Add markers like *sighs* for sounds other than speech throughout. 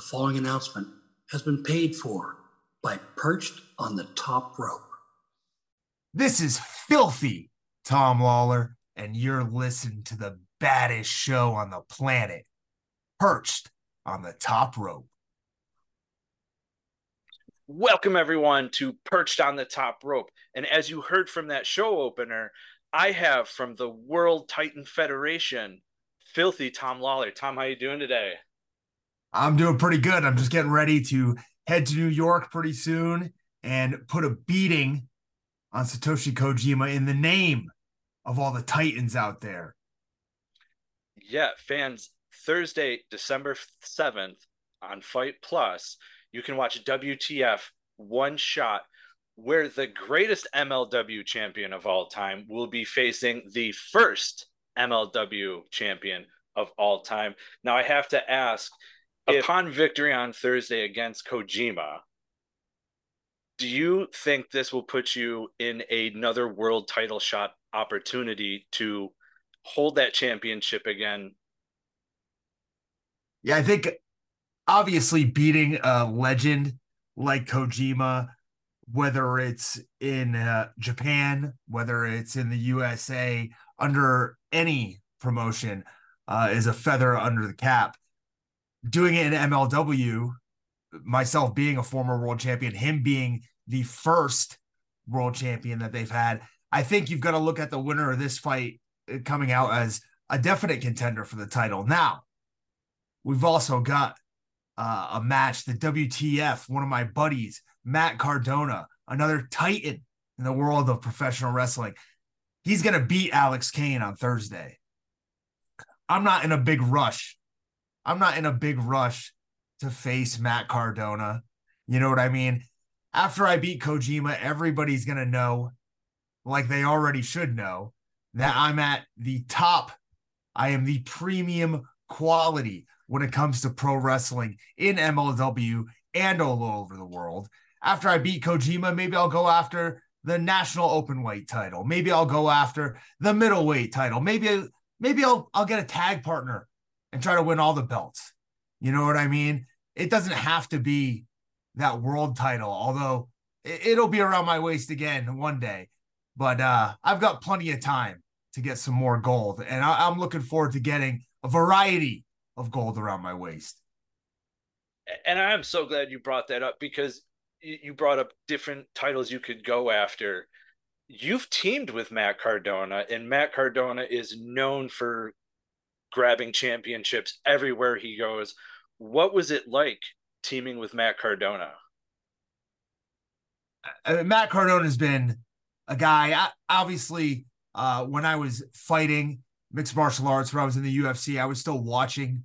The following announcement has been paid for by Perched on the Top Rope. This is filthy, Tom Lawlor, and you're listening to the baddest show on the planet, Perched on the Top Rope. Welcome, everyone, to Perched on the Top Rope. And as you heard from that show opener, I have from the World Titan Federation, filthy Tom Lawlor. Tom, how you doing today? I'm doing pretty good. I'm just getting ready to head to New York pretty soon and put a beating on Satoshi Kojima in the name of all the Titans out there. Yeah, fans, Thursday, December 7th on Fite Plus, you can watch WTF one shot where the greatest MLW champion of all time will be facing the first MLW champion of all time. Now, I have to ask if, upon victory on Thursday against Kojima, do you think this will put you in another world title shot opportunity to hold that championship again? Yeah, I think obviously beating a legend like Kojima, whether it's in uh, Japan, whether it's in the USA, under any promotion, uh, is a feather under the cap doing it in MLW, myself being a former world champion, him being the first world champion that they've had, I think you've got to look at the winner of this fight uh, coming out as a definite contender for the title. Now, we've also got uh, a match, the WTF, one of my buddies, Matt Cardona, another titan in the world of professional wrestling. He's going to beat Alex Kane on Thursday. I'm not in a big rush I'm not in a big rush to face Matt Cardona. You know what I mean? After I beat Kojima, everybody's going to know, like they already should know, that I'm at the top. I am the premium quality when it comes to pro wrestling in MLW and all over the world. After I beat Kojima, maybe I'll go after the national open weight title. Maybe I'll go after the middleweight title. Maybe maybe I'll I'll get a tag partner and try to win all the belts. You know what I mean? It doesn't have to be that world title, although it'll be around my waist again one day. But uh, I've got plenty of time to get some more gold, and I- I'm looking forward to getting a variety of gold around my waist. And I'm so glad you brought that up because you brought up different titles you could go after. You've teamed with Matt Cardona, and Matt Cardona is known for grabbing championships everywhere he goes. What was it like teaming with Matt Cardona? Uh, Matt Cardona has been a guy. I, obviously, uh, when I was fighting mixed martial arts, when I was in the UFC, I was still watching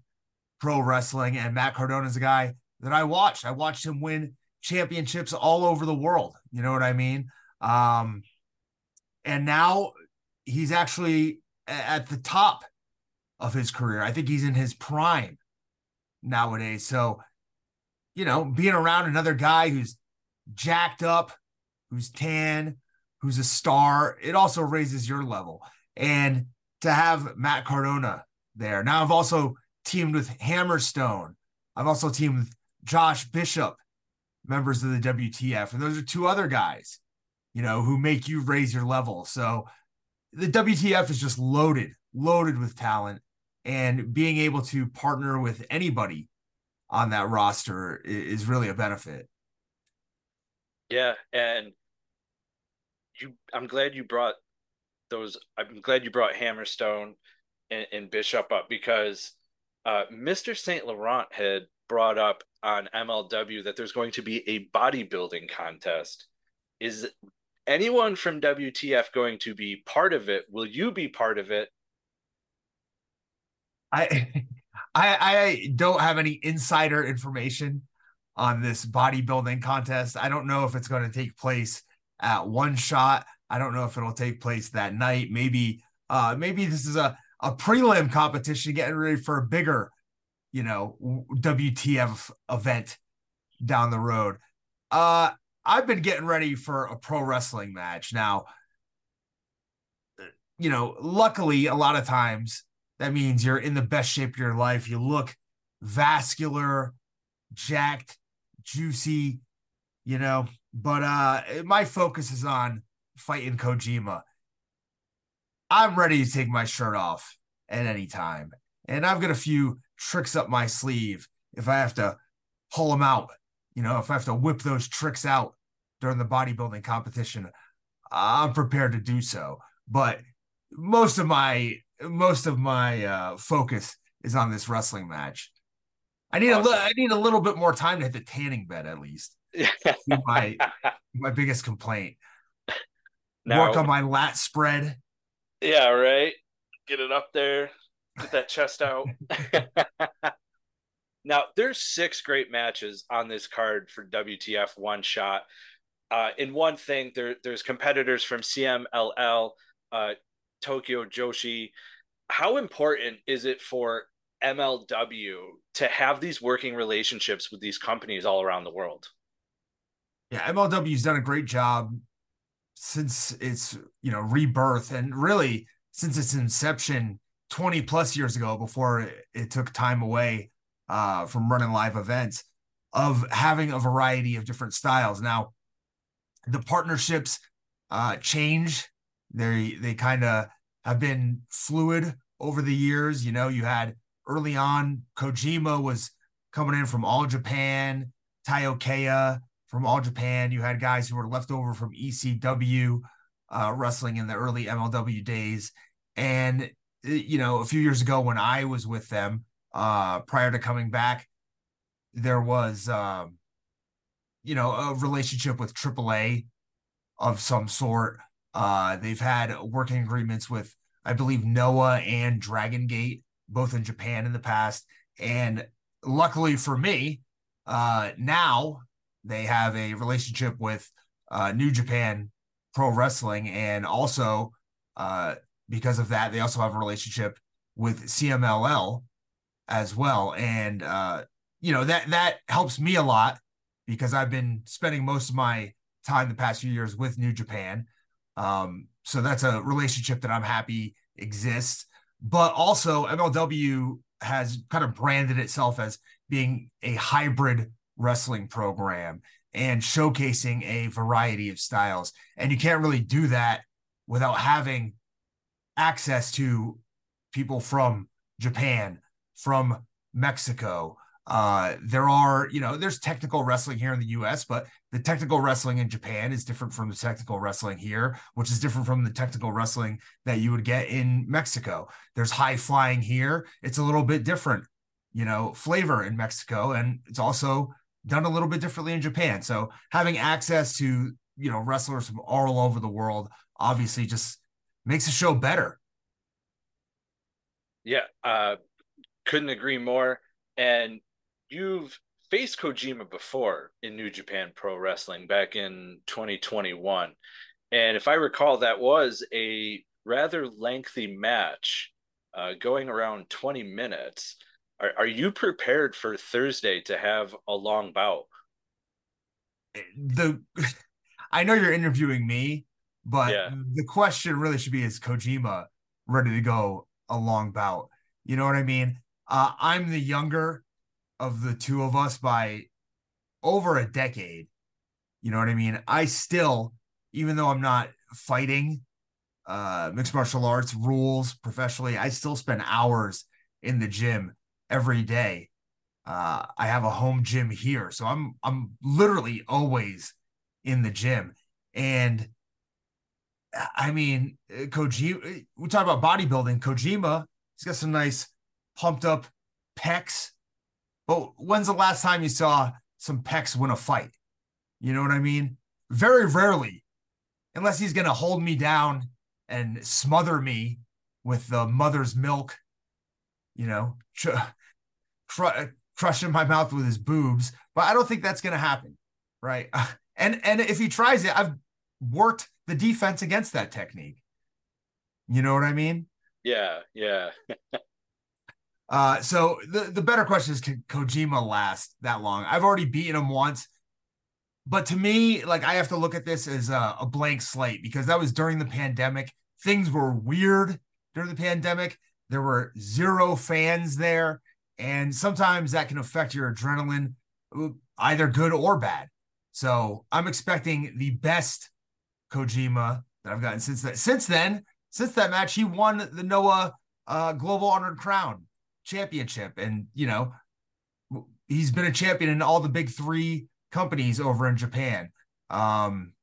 pro wrestling, and Matt Cardona is a guy that I watched. I watched him win championships all over the world. You know what I mean? Um, and now he's actually at the top of his career. I think he's in his prime nowadays. So, you know, being around another guy who's jacked up, who's tan, who's a star, it also raises your level. And to have Matt Cardona there. Now I've also teamed with Hammerstone. I've also teamed with Josh Bishop, members of the WTF. And those are two other guys, you know, who make you raise your level. So the WTF is just loaded, loaded with talent and being able to partner with anybody on that roster is really a benefit. Yeah, and you I'm glad you brought those I'm glad you brought Hammerstone and, and Bishop up because uh, Mr. St. Laurent had brought up on MLW that there's going to be a bodybuilding contest. Is anyone from WTF going to be part of it? Will you be part of it? I, *laughs* I, I don't have any insider information on this bodybuilding contest. I don't know if it's going to take place at one shot. I don't know if it'll take place that night. Maybe, uh, maybe this is a a prelim competition getting ready for a bigger, you know, WTF event down the road. Uh, I've been getting ready for a pro wrestling match now. You know, luckily, a lot of times that means you're in the best shape of your life. You look vascular. jacked, juicy, you know. But uh my focus is on fighting Kojima. I'm ready to take my shirt off at any time. And I've got a few tricks up my sleeve if I have to pull them out, you know, if I have to whip those tricks out during the bodybuilding competition, I'm prepared to do so. But most of my most of my uh, focus is on this wrestling match. I need awesome. a li- I need a little bit more time to hit the tanning bed at least. *laughs* my my biggest complaint. Now, Work on my lat spread. Yeah, right. Get it up there. Get that chest out. *laughs* now, there's six great matches on this card for WTF one shot. Uh, in one thing, there there's competitors from CMLL, uh, Tokyo Joshi. How important is it for MLW to have these working relationships with these companies all around the world? Yeah, MLW's done a great job since its you know rebirth and really since its inception 20 plus years ago before it, took time away uh, from running live events of having a variety of different styles. Now, the partnerships uh, change. They they kind of have been fluid over the years. You know, you had early on Kojima was coming in from All Japan, Taiyo from All Japan. You had guys who were left over from ECW uh, wrestling in the early MLW days, and uh, you know, a few years ago when I was with them, uh, prior to coming back, there was, um, you know, a relationship with AAA of some sort. Uh, they've had working agreements with, I believe, Noah and Dragon Gate, both in Japan in the past. And luckily for me, uh, now they have a relationship with uh, New Japan Pro Wrestling. And also, uh, because of that, they also have a relationship with CMLL as well. And, uh, you know, that, that helps me a lot because I've been spending most of my time the past few years with New Japan. Um, so that's a relationship that I'm happy exists. But also, MLW has kind of branded itself as being a hybrid wrestling program and showcasing a variety of styles. And you can't really do that without having access to people from Japan, from Mexico, uh, there are, you know, there's technical wrestling here in the US, but the technical wrestling in Japan is different from the technical wrestling here, which is different from the technical wrestling that you would get in Mexico. There's high flying here. It's a little bit different, you know, flavor in Mexico. And it's also done a little bit differently in Japan. So having access to, you know, wrestlers from all over the world obviously just makes the show better. Yeah. Uh, couldn't agree more. And you've faced Kojima before in New Japan Pro Wrestling back in 2021. And if I recall, that was a rather lengthy match, uh, going around 20 minutes. Are, are you prepared for Thursday to have a long bout? The *laughs* I know you're interviewing me, but yeah. the question really should be is Kojima ready to go a long bout? You know what I mean? Uh, I'm the younger of the two of us by over a decade. You know what I mean? I still, even though I'm not fighting uh mixed martial arts rules professionally, I still spend hours in the gym every day. Uh I have a home gym here. So I'm I'm literally always in the gym. And I mean, Kojima, we talk about bodybuilding. Kojima, he's got some nice pumped up pecs but when's the last time you saw some pecs win a fight? You know what I mean? Very rarely, unless he's going to hold me down and smother me with the mother's milk, you know, cr- crushing my mouth with his boobs. But I don't think that's going to happen, right? *laughs* And and if he tries it, I've worked the defense against that technique. You know what I mean? Yeah, yeah. *laughs* Uh, so the, the better question is can Kojima last that long? I've already beaten him once, but to me, like I have to look at this as a, a blank slate because that was during the pandemic. Things were weird during the pandemic. There were zero fans there, and sometimes that can affect your adrenaline either good or bad. So I'm expecting the best Kojima that I've gotten since that. Since then, since that match, he won the Noah uh, Global Honored Crown Championship, and you know he's been a champion in all the big three companies over in Japan. Um,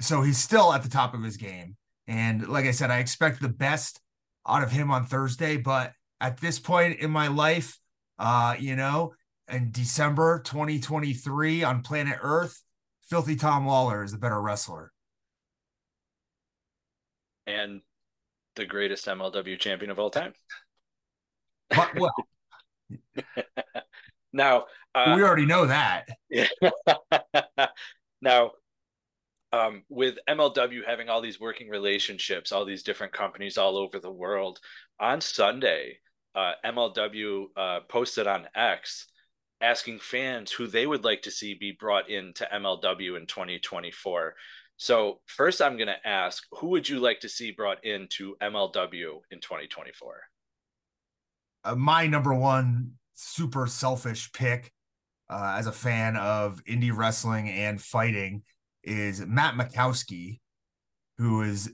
so he's still at the top of his game. And like I said, I expect the best out of him on Thursday. But at this point in my life, uh, you know, in December 2023 on planet Earth, Filthy Tom Lawlor is the better wrestler. And the greatest MLW champion of all time. But, well, *laughs* now uh, we already know that. *laughs* now, um, with MLW having all these working relationships, all these different companies all over the world, on Sunday, uh, MLW uh, posted on X asking fans who they would like to see be brought into MLW in 2024. So, first, I'm going to ask who would you like to see brought into MLW in 2024? Uh, my number one super selfish pick uh, as a fan of indie wrestling and fighting is Matt Makowski, who is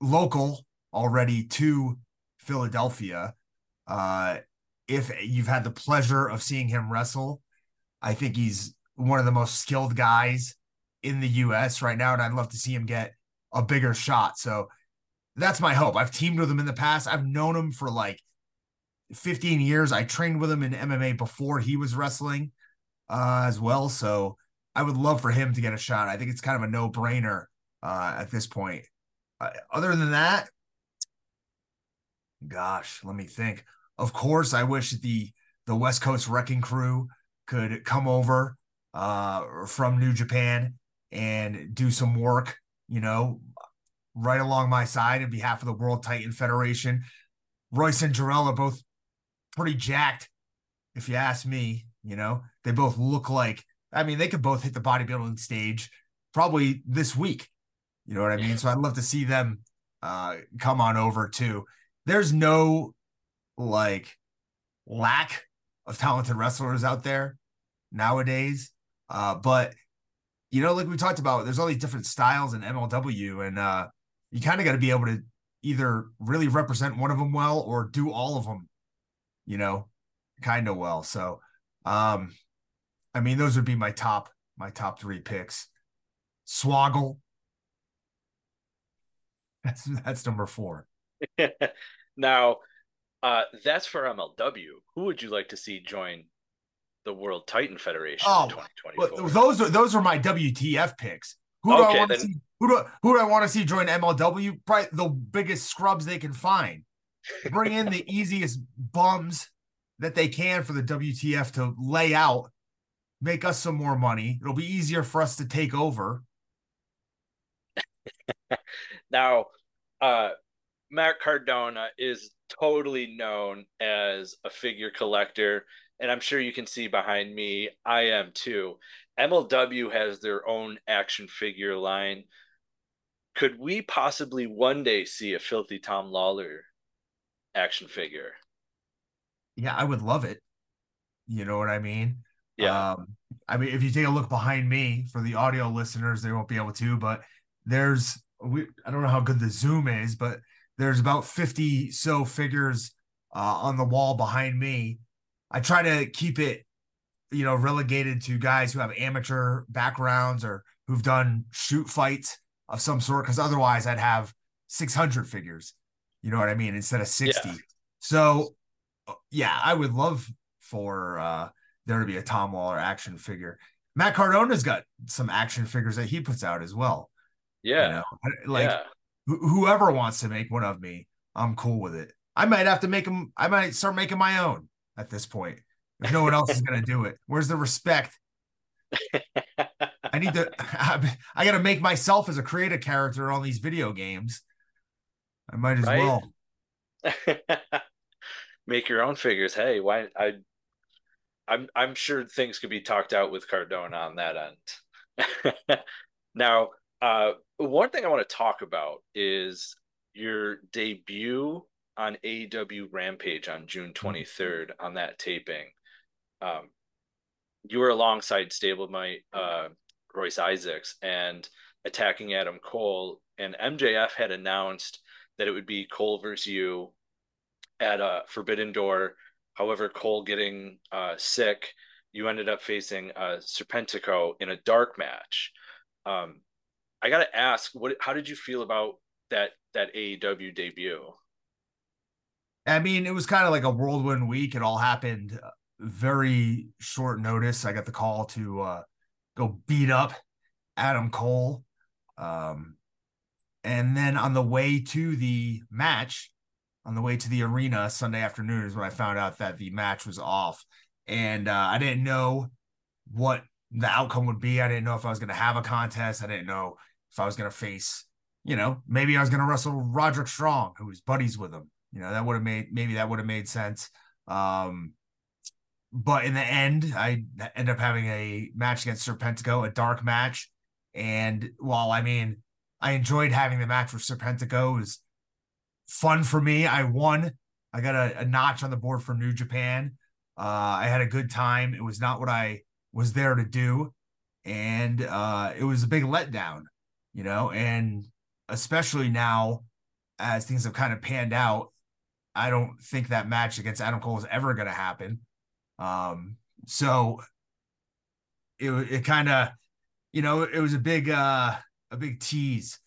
local already to Philadelphia. Uh, if you've had the pleasure of seeing him wrestle, I think he's one of the most skilled guys in the US right now, and I'd love to see him get a bigger shot. So that's my hope. I've teamed with him in the past. I've known him for like 15 years. I trained with him in MMA before he was wrestling uh, as well. So I would love for him to get a shot. I think it's kind of a no brainer uh, at this point. Uh, other than that, gosh, let me think. Of course, I wish the the West Coast Wrecking Crew could come over uh, from New Japan and do some work. You know, right along my side in behalf of the World Titan Federation. Royce and Jorel are both pretty jacked, if you ask me. You know, they both look like I mean, they could both hit the bodybuilding stage probably this week. You know what I mean? So I'd love to see them uh, come on over too. There's no like lack of talented wrestlers out there nowadays. Uh, but you know, like we talked about, there's all these different styles in MLW, and uh, you kind of got to be able to either really represent one of them well or do all of them, you know, kind of well. So um, I mean, those would be my top my top three picks. Swoggle. *laughs* That's that's number four. *laughs* now, uh, that's for MLW. Who would you like to see join the World Titan Federation oh, in 2024? Those are those are my WTF picks. Who do okay, I want to then... see? Who do who do I want to see join MLW? Probably the biggest scrubs they can find. Bring in the easiest bums that they can for the WTF to lay out make us some more money. It'll be easier for us to take over. *laughs* now, uh, Matt Cardona is totally known as a figure collector, and I'm sure you can see behind me, I am too. MLW has their own action figure line. Could we possibly one day see a Filthy Tom Lawlor action figure? Yeah, I would love it. You know what I mean? Yeah. Um, I mean, if you take a look behind me for the audio listeners, they won't be able to, but there's we I don't know how good the zoom is, but there's about 50 so figures uh, on the wall behind me. I try to keep it, you know, relegated to guys who have amateur backgrounds or who've done shoot fights of some sort, because otherwise I'd have 600 figures. You know what I mean? Instead of 60. Yeah. So, uh, yeah, I would love for uh, there to be a Tom Lawlor action figure. Matt Cardona's got some action figures that he puts out as well. Yeah. You know? Like yeah. Wh- whoever wants to make one of me, I'm cool with it. I might have to make them, I might start making my own at this point. If no one else is going to do it, where's the respect? *laughs* I need to, *laughs* I got to make myself as a creative character on these video games. I might as right? well. *laughs* make your own figures. Hey, why? I I'm I'm sure things could be talked out with Cardona on that end. *laughs* now, uh, one thing I want to talk about is your debut on AEW Rampage on June 23rd on that taping. Um, you were alongside stablemate uh, Royce Isaacs and attacking Adam Cole, and MJF had announced that it would be Cole versus you at a Forbidden Door. However, Cole getting uh, sick, you ended up facing uh, Serpentico in a dark match. Um, I got to ask, what? How did you feel about that that AEW debut? I mean, it was kind of like a whirlwind week. It all happened uh, very short notice. I got the call to uh, go beat up Adam Cole. Um, and then on the way to the match, on the way to the arena Sunday afternoon is when I found out that the match was off. And uh, I didn't know what the outcome would be. I didn't know if I was going to have a contest. I didn't know if I was going to face, you know, maybe I was going to wrestle Roderick Strong, who was buddies with him. You know, that would have made maybe that would have made sense. Um, but in the end, I end up having a match against Serpentico, a dark match. And while I mean, I enjoyed having the match with Serpentico, it was fun for me. I won. I got a, a notch on the board for New Japan. Uh, I had a good time. It was not what I was there to do. And uh, it was a big letdown, you know, and especially now as things have kind of panned out, I don't think that match against Adam Cole is ever going to happen. Um, so it it kind of, you know, it was a big uh a big tease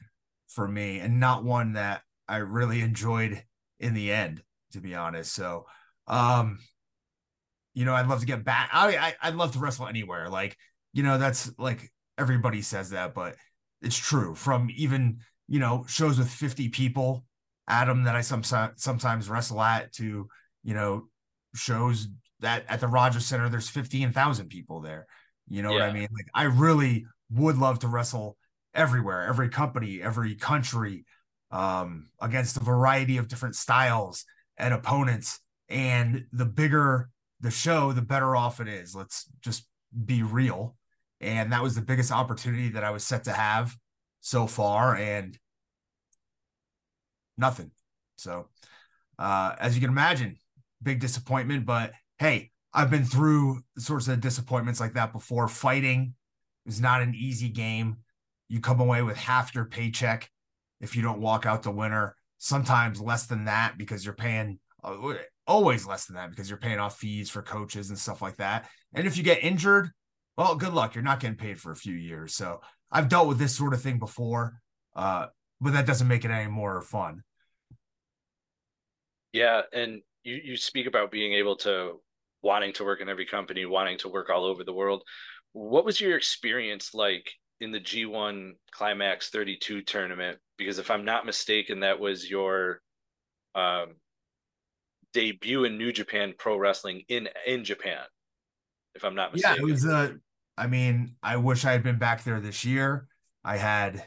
for me, and not one that I really enjoyed in the end, to be honest. So, um, you know, I'd love to get back. I, I I'd love to wrestle anywhere. Like, you know, that's like everybody says that, but it's true. From even you know shows with fifty people, Adam that I sometimes sometimes wrestle at to you know shows that at the Rogers Center, there's 15,000 people there. You know yeah. what I mean? Like, I really would love to wrestle everywhere, every company, every country, um, against a variety of different styles and opponents. And the bigger the show, the better off it is. Let's just be real. And that was the biggest opportunity that I was set to have so far, and nothing. So, uh, as you can imagine, big disappointment, but hey, I've been through sorts of disappointments like that before. Fighting is not an easy game. You come away with half your paycheck if you don't walk out the winner. Sometimes less than that because you're paying uh, always less than that because you're paying off fees for coaches and stuff like that. And if you get injured, well, good luck. You're not getting paid for a few years. So I've dealt with this sort of thing before, uh, but that doesn't make it any more fun. Yeah, and you you speak about being able to wanting to work in every company, wanting to work all over the world. What was your experience like in the G1 Climax 32 tournament? Because if I'm not mistaken, that was your um, debut in New Japan Pro Wrestling in in Japan. If I'm not mistaken. Yeah, it was. Uh, I mean, I wish I had been back there this year. I had,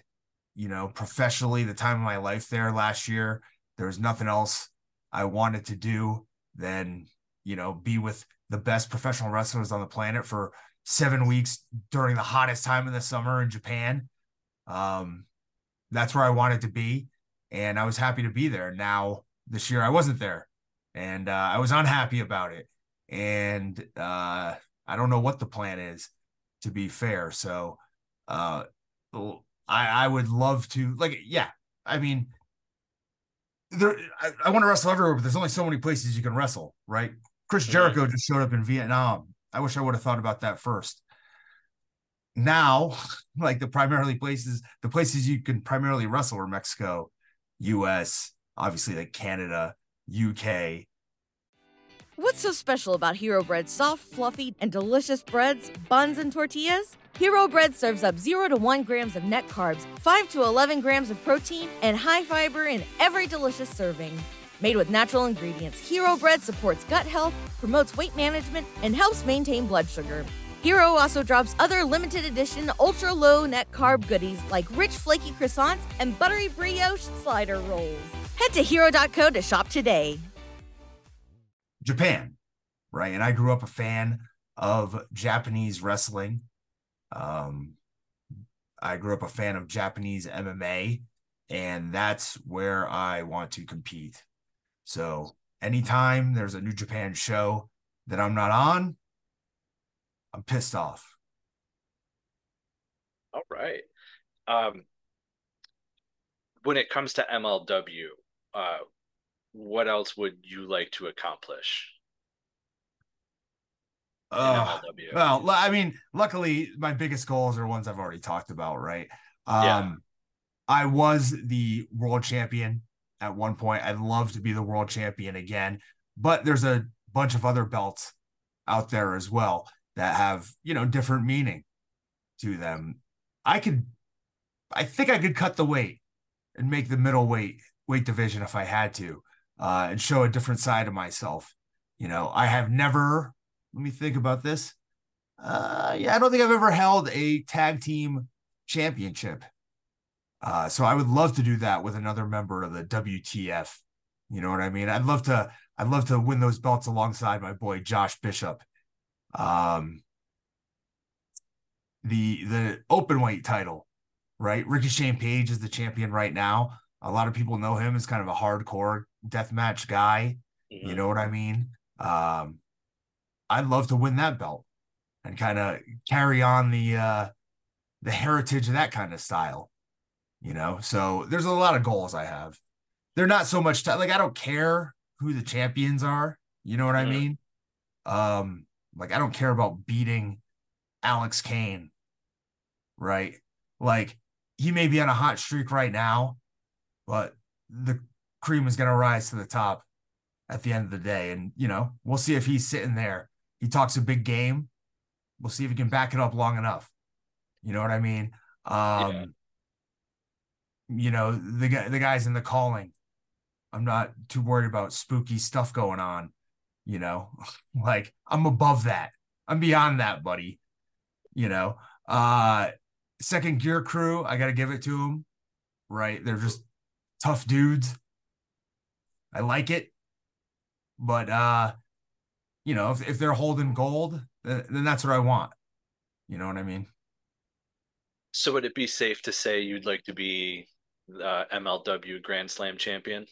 you know, professionally the time of my life there last year. There was nothing else I wanted to do than you know, be with the best professional wrestlers on the planet for seven weeks during the hottest time of the summer in Japan. Um, that's where I wanted to be. And I was happy to be there. Now, this year I wasn't there and uh, I was unhappy about it. And uh, I don't know what the plan is, to be fair. So uh, I, I would love to, like, yeah, I mean, there, I, I want to wrestle everywhere, but there's only so many places you can wrestle, right? Chris mm-hmm. Jericho just showed up in Vietnam. I wish I would have thought about that first. Now, *laughs* like the primarily places, the places you can primarily wrestle are Mexico, US, obviously like Canada, UK. What's so special about Hero Bread's soft, fluffy, and delicious breads, buns, and tortillas? Hero Bread serves up 0 to 1 grams of net carbs, 5 to 11 grams of protein, and high fiber in every delicious serving. Made with natural ingredients, Hero Bread supports gut health, promotes weight management, and helps maintain blood sugar. Hero also drops other limited edition ultra low net carb goodies like rich flaky croissants and buttery brioche slider rolls. Head to hero.co to shop today. Japan, right? And I grew up a fan of Japanese wrestling. Um, I grew up a fan of Japanese MMA, and that's where I want to compete. So anytime there's a New Japan show that I'm not on, I'm pissed off. All right. Um, when it comes to MLW, uh, what else would you like to accomplish? Uh, well, I mean, luckily, my biggest goals are ones I've already talked about, right? Um, yeah. I was the world champion at one point. I'd love to be the world champion again, but there's a bunch of other belts out there as well that have, you know, different meaning to them. I could, I think I could cut the weight and make the middleweight weight weight division if I had to, uh, and show a different side of myself. You know, I have never. Let me think about this. Uh, yeah, I don't think I've ever held a tag team championship. Uh, so I would love to do that with another member of the WTF. You know what I mean? I'd love to. I'd love to win those belts alongside my boy Josh Bishop. Um, the the open weight title, right? Ricky Shane Page is the champion right now. A lot of people know him as kind of a hardcore deathmatch guy. Mm-hmm. You know what I mean? Um, I'd love to win that belt and kind of carry on the uh the heritage of that kind of style. You know, so there's a lot of goals I have. They're not so much t- like I don't care who the champions are. You know what mm-hmm. I mean? Um, like I don't care about beating Alex Kane right? Like he may be on a hot streak right now, but the cream is going to rise to the top at the end of the day. And, you know, we'll see if he's sitting there. He talks a big game. We'll see if he can back it up long enough. You know what I mean? Um, yeah. You know, the guy, the guys in the calling. I'm not too worried about spooky stuff going on. You know, *laughs* like I'm above that. I'm beyond that, buddy. You know, uh, second gear crew, I got to give it to them. Right, they're just tough dudes. I like it, but uh, you know, if if they're holding gold, then, then that's what I want. You know what I mean? So would it be safe to say you'd like to be uh, MLW Grand Slam champion?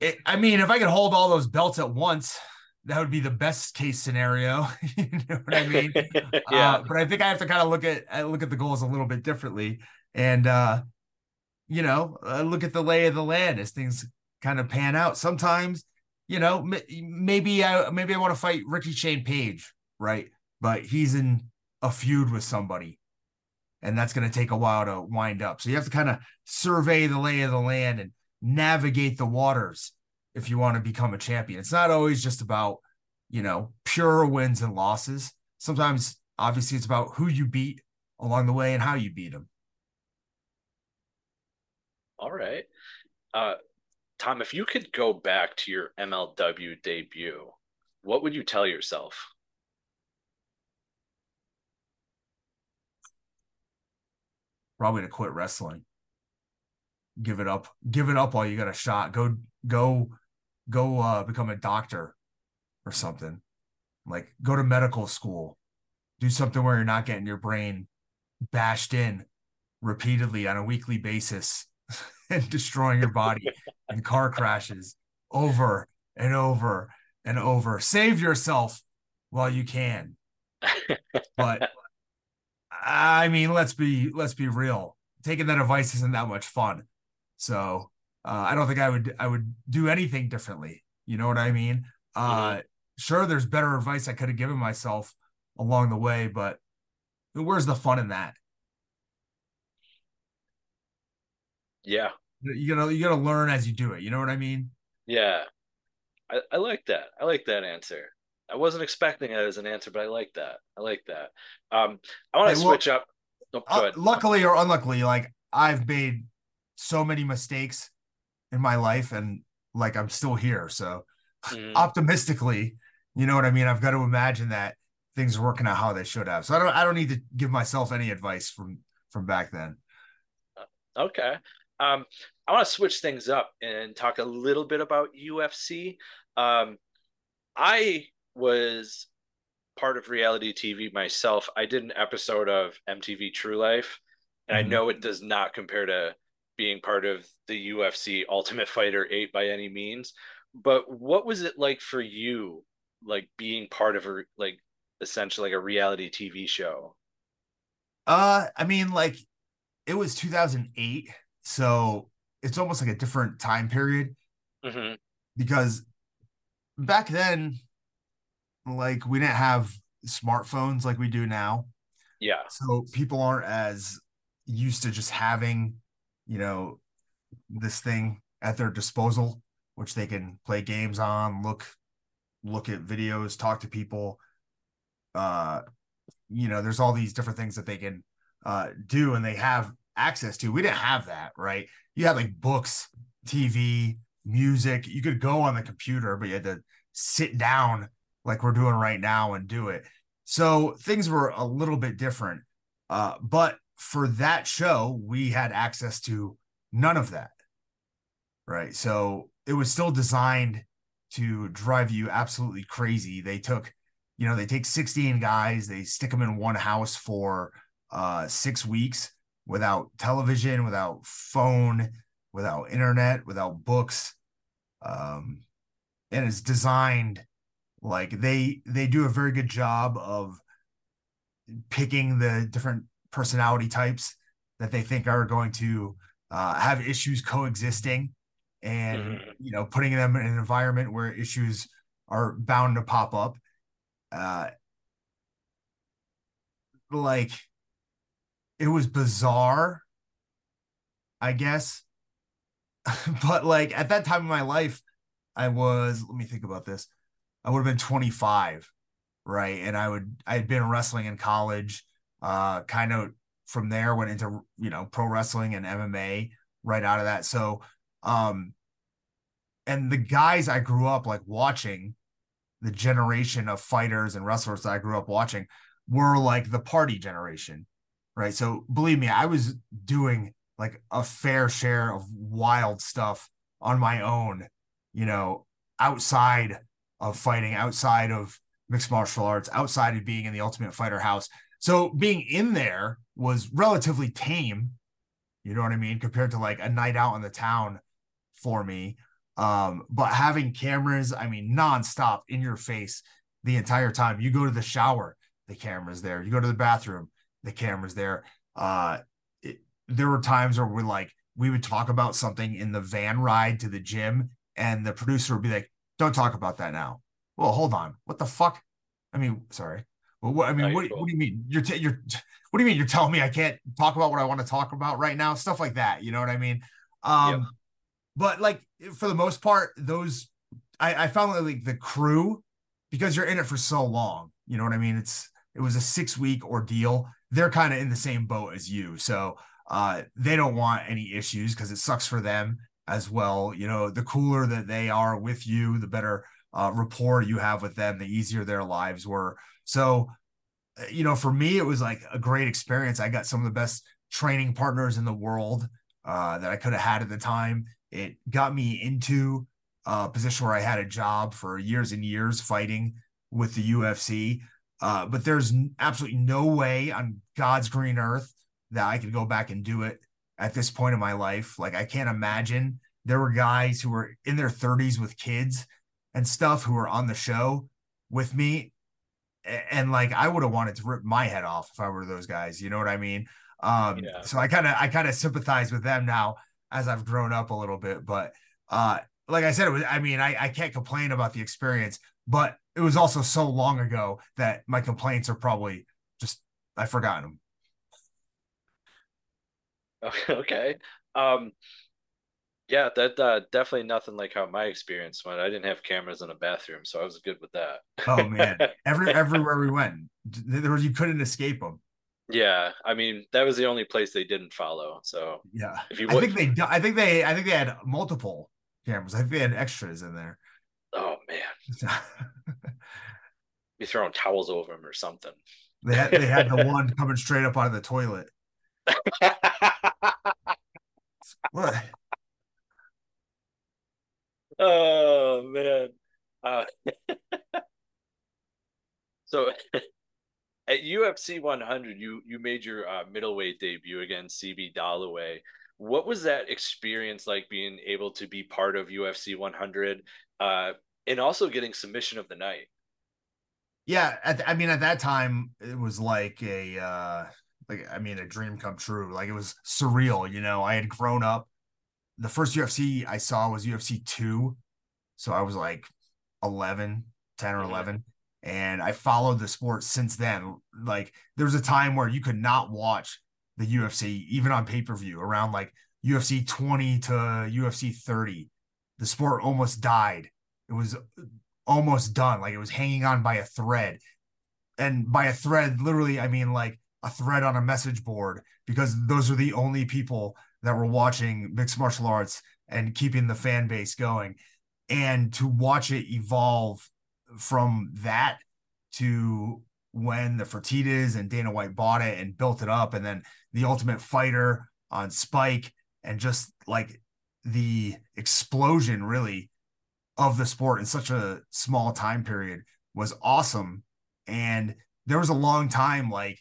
It, I mean, if I could hold all those belts at once, that would be the best case scenario. *laughs* you know what I mean? *laughs* yeah. Uh, but I think I have to kind of look at look at the goals a little bit differently, and uh, you know, uh, look at the lay of the land as things kind of pan out. Sometimes, you know, m- maybe I maybe I want to fight Ricky Shane Page, right? But he's in a feud with somebody, and that's going to take a while to wind up. So you have to kind of survey the lay of the land and navigate the waters if you want to become a champion. It's not always just about, you know, pure wins and losses. Sometimes, obviously, it's about who you beat along the way and how you beat them. All right. Uh, Tom, if you could go back to your MLW debut, what would you tell yourself? Probably to quit wrestling. Give it up. Give it up while you got a shot. Go go go uh, become a doctor or something. Like go to medical school, do something where you're not getting your brain bashed in repeatedly on a weekly basis *laughs* and destroying your body *laughs* in car crashes over and over and over. Save yourself while you can. *laughs* but I mean, let's be let's be real. Taking that advice isn't that much fun. So uh, I don't think I would I would do anything differently. You know what I mean? Uh, mm-hmm. Sure, there's better advice I could have given myself along the way, but where's the fun in that? Yeah, you gotta you gotta learn as you do it. You know what I mean? Yeah, I, I like that. I like that answer. I wasn't expecting it as an answer, but I like that. I like that. Um, I want to hey, switch up. Oh, uh, luckily or unluckily, like I've made so many mistakes in my life and like I'm still here. So mm. optimistically, you know what I mean? I've got to imagine that things are working out how they should have. So I don't I don't need to give myself any advice from from back then. Okay. Um I want to switch things up and talk a little bit about UFC. Um I was part of reality TV myself. I did an episode of MTV True Life and mm-hmm. I know it does not compare to being part of the UFC Ultimate Fighter 8 by any means, but what was it like for you like being part of a like essentially like a reality TV show? Uh, I mean, like it was 2008, so it's almost like a different time period Mm-hmm. because back then, like we didn't have smartphones like we do now. Yeah. So people aren't as used to just having, you know, this thing at their disposal, which they can play games on, look, look at videos, talk to people. Uh, you know, there's all these different things that they can uh do and they have access to. We didn't have that, right? You had like books, TV, music. You could go on the computer, but you had to sit down like we're doing right now and do it. So things were a little bit different. Uh, but for that show, we had access to none of that. Right. So it was still designed to drive you absolutely crazy. They took, you know, they take 16 guys, they stick them in one house for uh, six weeks without television, without phone, without internet, without books. Um, and it's designed like they they do a very good job of picking the different personality types that they think are going to uh, have issues coexisting and Mhm. you know putting them in an environment where issues are bound to pop up. Uh like it was bizarre i guess. *laughs* But like at that time in my life i was let me think about this i would have been 25 right? And i would i had been wrestling in college uh kind of from there went into you know pro wrestling and mma right out of that. So um and the guys i grew up like watching the generation of fighters and wrestlers that i grew up watching were like the party generation right? So believe me i was doing like a fair share of wild stuff on my own you know outside of fighting outside of mixed martial arts outside of being in the ultimate fighter house. So being in there was relatively tame you know what i mean compared to like a night out in the town for me. Um but having cameras i mean nonstop in your face the entire time. You go to the shower the camera's there. You go to the bathroom the camera's there. Uh it, there were times where we're like we would talk about something in the van ride to the gym and the producer would be like don't talk about that now. Well hold on. What the fuck? I mean sorry. Well what i mean what, what do you mean? You're t- you're what do you mean you're telling me i can't talk about what i want to talk about right now? Stuff like that. You know what i mean? Um Yep. but like for the most part those i i found that like the crew because you're in it for so long you know what i mean? It's it was a six week ordeal. They're kind of in the same boat as you. So uh they don't want any issues because it sucks for them as well. You know the cooler that they are with you the better uh rapport you have with them the easier their lives were. So uh, you know for me it was like a great experience. I got some of the best training partners in the world uh that i could have had at the time. It got me into a position where i had a job for years and years fighting with the ufc uh, but there's absolutely no way on God's green earth that I could go back and do it at this point in my life. Like I can't imagine there were guys who were in their 30s with kids and stuff who were on the show with me. And like I would have wanted to rip my head off if I were those guys. You know what I mean? Um, Yeah. so I kind of I kind of sympathize with them now as I've grown up a little bit. But uh like I said, it was I mean, I, I can't complain about the experience, but it was also so long ago that my complaints are probably just I've forgotten them. *laughs* okay. Um, yeah, that uh, definitely nothing like how my experience went. I didn't have cameras in a bathroom, so I was good with that. Oh man, *laughs* every everywhere we went, there was you couldn't escape them. yeah, I mean that was the only place they didn't follow. So Yeah, if you I think they I think they I think they had multiple cameras. I think they had extras in there. oh man, *laughs* be throwing towels over them or something. they had they had the one coming straight up out of the toilet. What? oh man. Uh, *laughs* so *laughs* at UFC 100, you you made your uh, middleweight debut against CB Dollaway. What was that experience like being able to be part of UFC 100 uh, and also getting submission of the night? Yeah, at, I mean, at that time, it was like a uh like I mean, a dream come true. Like it was surreal. You know, I had grown up. The first UFC I saw was UFC two, so I was like 11, 10 or Mhm. 11. And I followed the sport since then. Like there was a time where you could not watch the UFC, even on pay per view, around like UFC 20 to UFC 30. The sport almost died. It was almost done. Like it was hanging on by a thread. And by a thread, literally, I mean like a thread on a message board, because those are the only people that were watching mixed martial arts and keeping the fan base going and to watch it evolve from that to when the Fertitas and Dana White bought it and built it up, and then the Ultimate Fighter on Spike, and just like the explosion really of the sport in such a small time period was awesome. And there was a long time, like,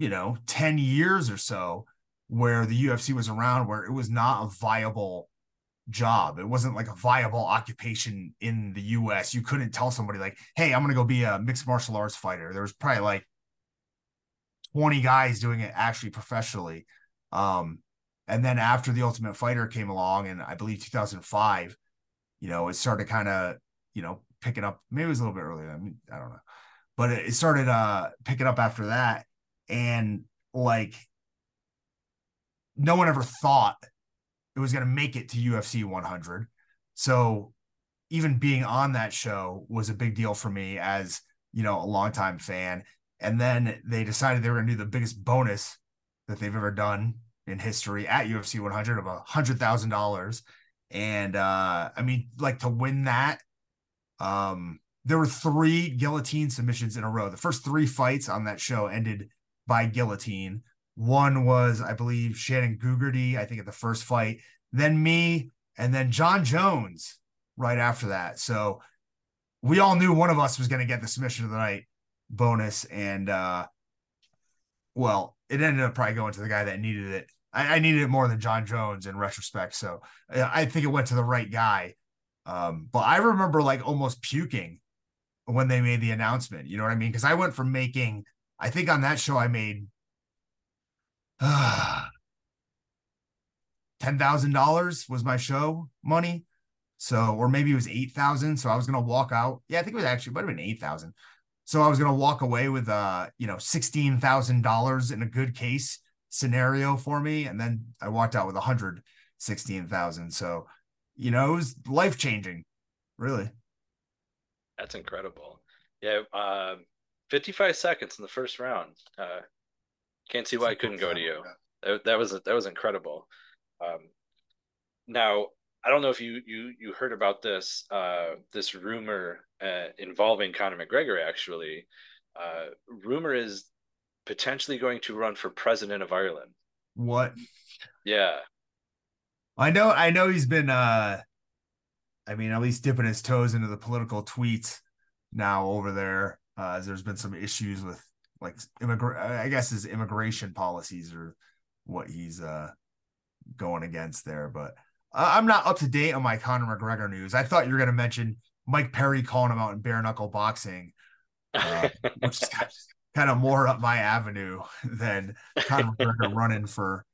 you know, 10 years or so, where the UFC was around where it was not a viable job. It wasn't like a viable occupation in the US. You couldn't tell somebody like, "Hey, I'm going to go be a mixed martial arts fighter." There was probably like 20 guys doing it actually professionally. Um and then after the Ultimate Fighter came along and I believe 2005, you know, it started kind of, you know, picking up. Maybe it was a little bit earlier. I mean, I don't know. But it, it started uh picking up after that and like no one ever thought it was going to make it to UFC 100. So even being on that show was a big deal for me as, you know, a longtime fan. And then they decided they were going to do the biggest bonus that they've ever done in history at UFC 100 of a hundred thousand dollars. And uh, I mean, like to win that, um, there were three guillotine submissions in a row. The first three fights on that show ended by guillotine. One was, I believe, Shannon Gugerty, I think at the first fight, then me, and then Jon Jones right after that. So we all knew one of us was going to get the submission of the night bonus. And uh well, it ended up probably going to the guy that needed it. I, I needed it more than Jon Jones in retrospect. So I think it went to the right guy. Um, but I remember like almost puking when they made the announcement. You know what I mean? Because I went from making, I think on that show I made uh, *sighs* ten thousand dollars was my show money. So, or maybe it was eight thousand. So I was gonna walk out. Yeah, I think it was actually might have been eight thousand. So I was gonna walk away with uh, you know, sixteen thousand dollars in a good case scenario for me, and then I walked out with hundred sixteen thousand. So, you know, it was life changing, really. That's incredible. Yeah, uh, 55 seconds in the first round. Uh, can't see why I couldn't go to you. That, that was that was incredible. Um, now I don't know if you you you heard about this uh, this rumor uh, involving Conor McGregor. Actually, uh, rumor is potentially going to run for president of Ireland. What? Yeah, I know I know he's been uh I mean at least dipping his toes into the political tweets now over there uh as there's been some issues with like immigrant I guess his immigration policies or what he's uh going against there but I'm not up to date on my Conor McGregor news. I thought you were going to mention Mike Perry calling him out in bare knuckle boxing uh, *laughs* which is kind of more up my avenue than Conor McGregor *laughs* running for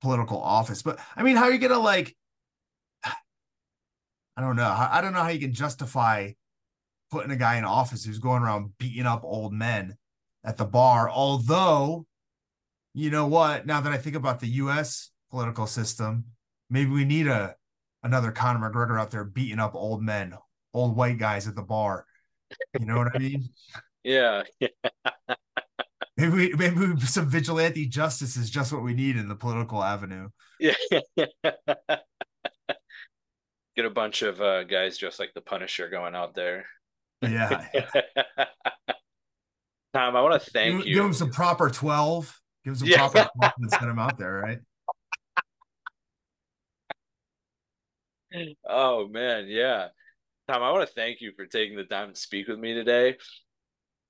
political office. But I mean, how are you gonna like? *sighs* I don't know. I don't know how you can justify putting a guy in office who's going around beating up old men at the bar. Although, you know what? Now that I think about the U.S. political system, maybe we need a another Conor McGregor out there beating up old men, old white guys at the bar. You know what I mean? *laughs* yeah, *laughs* Maybe we, maybe we, some vigilante justice is just what we need in the political avenue. yeah. *laughs* Get a bunch of uh, guys dressed like the Punisher going out there. Yeah, *laughs* Tom, I want to thank give, you. give him some proper twelve. Give him some Yeah. proper 12 and send him out there, right? *laughs* Oh man, yeah. Tom, I want to thank you for taking the time to speak with me today.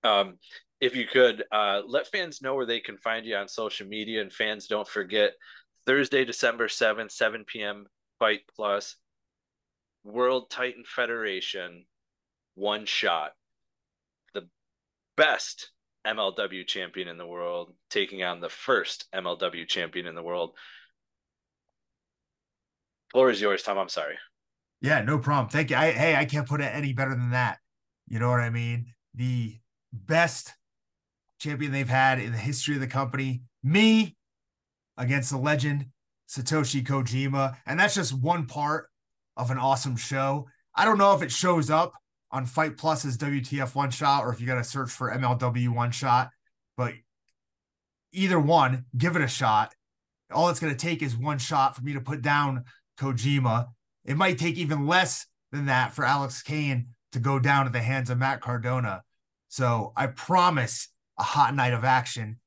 Um, if you could uh, let fans know where they can find you on social media, and fans don't forget Thursday, December seventh, seven p.m. Fite Plus, World Titan Federation, one shot. The best MLW champion in the world taking on the first MLW champion in the world. Floor is yours, Tom. I'm sorry. Yeah, no problem. Thank you. I, hey, I can't put it any better than that. You know what I mean? The best champion they've had in the history of the company. Me against the legend Satoshi Kojima. And that's just one part of an awesome show. I don't know if it shows up on Fite Plus's WTF one shot or if you got to search for MLW one shot, but either one, give it a shot. All it's going to take is one shot for me to put down Kojima. It might take even less than that for Alex Kane to go down at the hands of Matt Cardona. So I promise a hot night of action.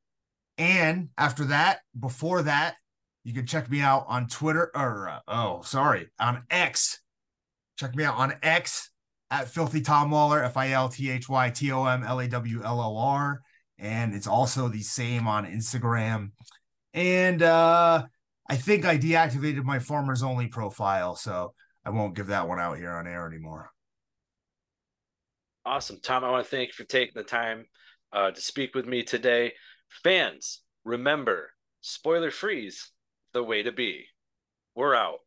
And after that, before that, you can check me out on Twitter or uh, oh, sorry, on X. Check me out on X at Filthy Tom Lawlor, F I L T H Y T O M L A W L O R. And it's also the same on Instagram. And uh I think I deactivated my farmers only profile, so I won't give that one out here on air anymore. Awesome. Tom, I want to thank you for taking the time uh, to speak with me today. Fans, remember, spoiler freeze, the way to be. We're out.